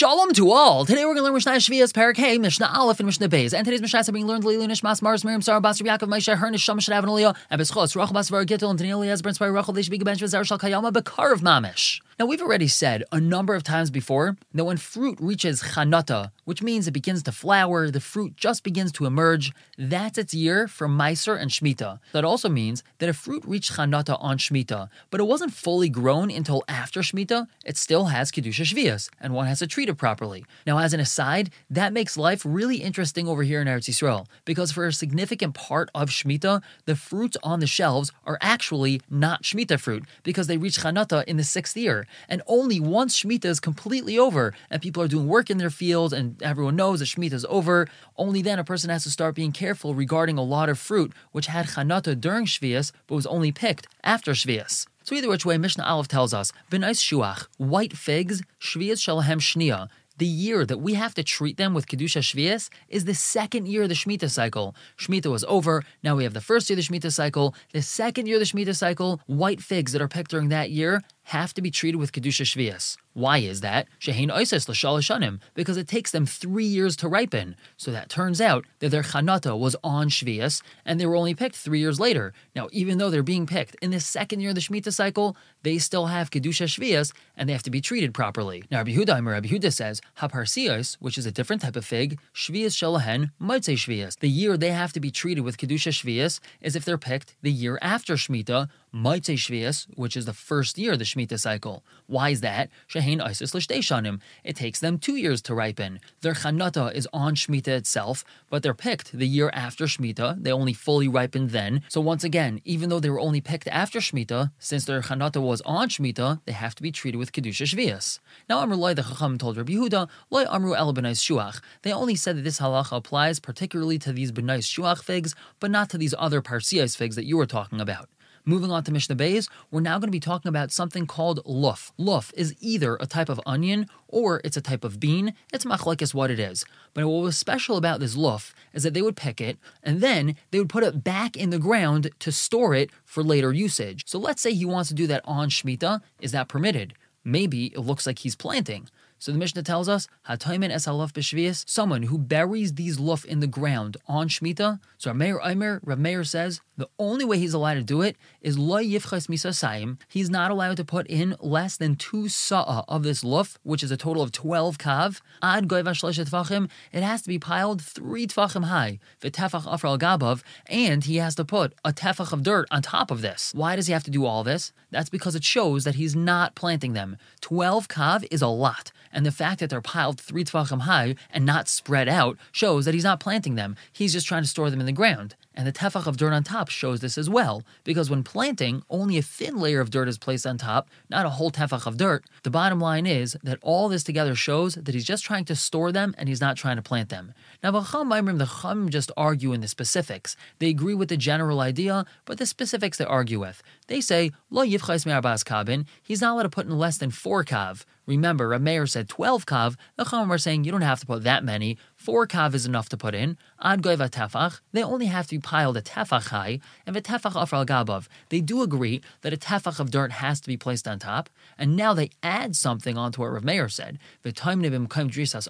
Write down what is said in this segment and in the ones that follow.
Shalom to all. Today we're going to learn Mishnah Shvias Perek Hey, Mishnah Aleph, and Mishnah Beis. And today's Mishnah are being learned L'ilui Nishmas Mars Miriam Sarah Basri Yaakov Moshe Her Nisham Shadav and Beschos Rachel Basvar Gittel and Daniel Yezber Inspire Rachel be Gebench Vizar Shal Kayama Bekar of Mamish. Now we've already said a number of times before that when fruit reaches Chanata, which means it begins to flower, the fruit just begins to emerge, that's its year for Meiser and Shemitah. That also means that if fruit reached Chanata on Shemitah, but it wasn't fully grown until after Shemitah, it still has Kedusha Shvias, and one has to treat it properly. Now, as an aside, that makes life really interesting over here in Eretz Yisrael, because for a significant part of Shemitah, the fruits on the shelves are actually not Shemitah fruit, because they reach Chanata in the sixth year. And only once Shemitah is completely over, and people are doing work in their fields, and everyone knows that Shemitah is over, only then a person has to start being careful regarding a lot of fruit which had Chanata during Shvias, but was only picked after Shvias. So either which way, Mishnah Aleph tells us, B'nais shuach, white figs, Shvias shalahem shnia, the year that we have to treat them with Kedusha Shvias is the second year of the Shemitah cycle. Shemitah was over, now we have the first year of the Shemitah cycle. The second year of the Shemitah cycle, white figs that are picked during that year have to be treated with Kedusha Shvias. Why is that? Shehein Isis l'shalashanim, because it takes them three years to ripen. So that turns out that their chanata was on Shvias, and they were only picked three years later. Now, even though they're being picked in the second year of the Shemitah cycle, they still have Kedusha Shvias, and they have to be treated properly. Now, Rabbi Yehuda, Rabbi Yehuda says, Haparsios, which is a different type of fig, Shvias shalahen, Motzei Shvias. The year they have to be treated with Kedusha Shvias is if they're picked the year after Shemitah, Motzei Shvias, which is the first year of the Shemitah cycle. Why is that? Shehein Isis l'shteishanim. It takes them two years to ripen. Their chanata is on Shemitah itself, but they're picked the year after Shemitah. They only fully ripened then. So once again, even though they were only picked after Shemitah, since their chanata was on Shemitah, they have to be treated with Kedusha Shvias. Now Amr Loi the Chacham told Rabbi Yehuda, Loi Amru El Benais Shuach. They only said that this halacha applies particularly to these Benais Shuach figs, but not to these other Parsias figs that you were talking about. Moving on to Mishnah Beis, we're now going to be talking about something called luf. Luf is either a type of onion or it's a type of bean. It's machlekes what it is. But what was special about this luf is that they would pick it and then they would put it back in the ground to store it for later usage. So let's say he wants to do that on Shemitah. Is that permitted? Maybe it looks like he's planting. So the Mishnah tells us, Hataymin es halaf b'shvius, someone who buries these luf in the ground on Shemitah. So Rameir Aimer, Rav Meir says, the only way he's allowed to do it is lo yifchas misasayim. He's not allowed to put in less than two sa'ah of this luf, which is a total of 12 kav. Ad tvachim, it has to be piled three tvachim high, v'tefach afral gabav, and he has to put a tefach of dirt on top of this. Why does he have to do all this? That's because it shows that he's not planting them. 12 kav is a lot. And the fact that they're piled three tvachim high and not spread out shows that he's not planting them. He's just trying to store them in the ground. And the tefach of dirt on top shows this as well, because when planting, only a thin layer of dirt is placed on top, not a whole tefach of dirt. The bottom line is that all this together shows that he's just trying to store them and he's not trying to plant them. Now, the Chum just argue in the specifics. They agree with the general idea, but the specifics they argue with. They say, Lo yivchais me'arbas kabin, he's not allowed to put in less than four kav. Remember, Rameir said 12 kav. The Chum are saying you don't have to put that many. Four kav is enough to put in. Ad goiva tefach, they only have to be piled a tefach high, and the tefach afral gabav. They do agree that a tefach of dirt has to be placed on top, and now they add something onto what Rav Meir said.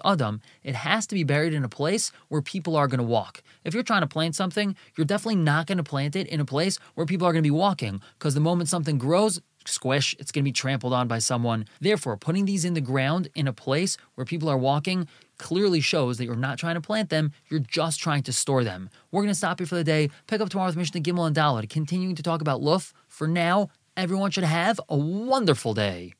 Adam, it has to be buried in a place where people are going to walk. If you're trying to plant something, you're definitely not going to plant it in a place where people are going to be walking, because the moment something grows, squish, it's going to be trampled on by someone. Therefore, putting these in the ground in a place where people are walking clearly shows that you're not trying to plant them, you're just trying to store them. We're going to stop here for the day, pick up tomorrow with Mishnah Gimel and Dalet, continuing to talk about Luf. For now, everyone should have a wonderful day.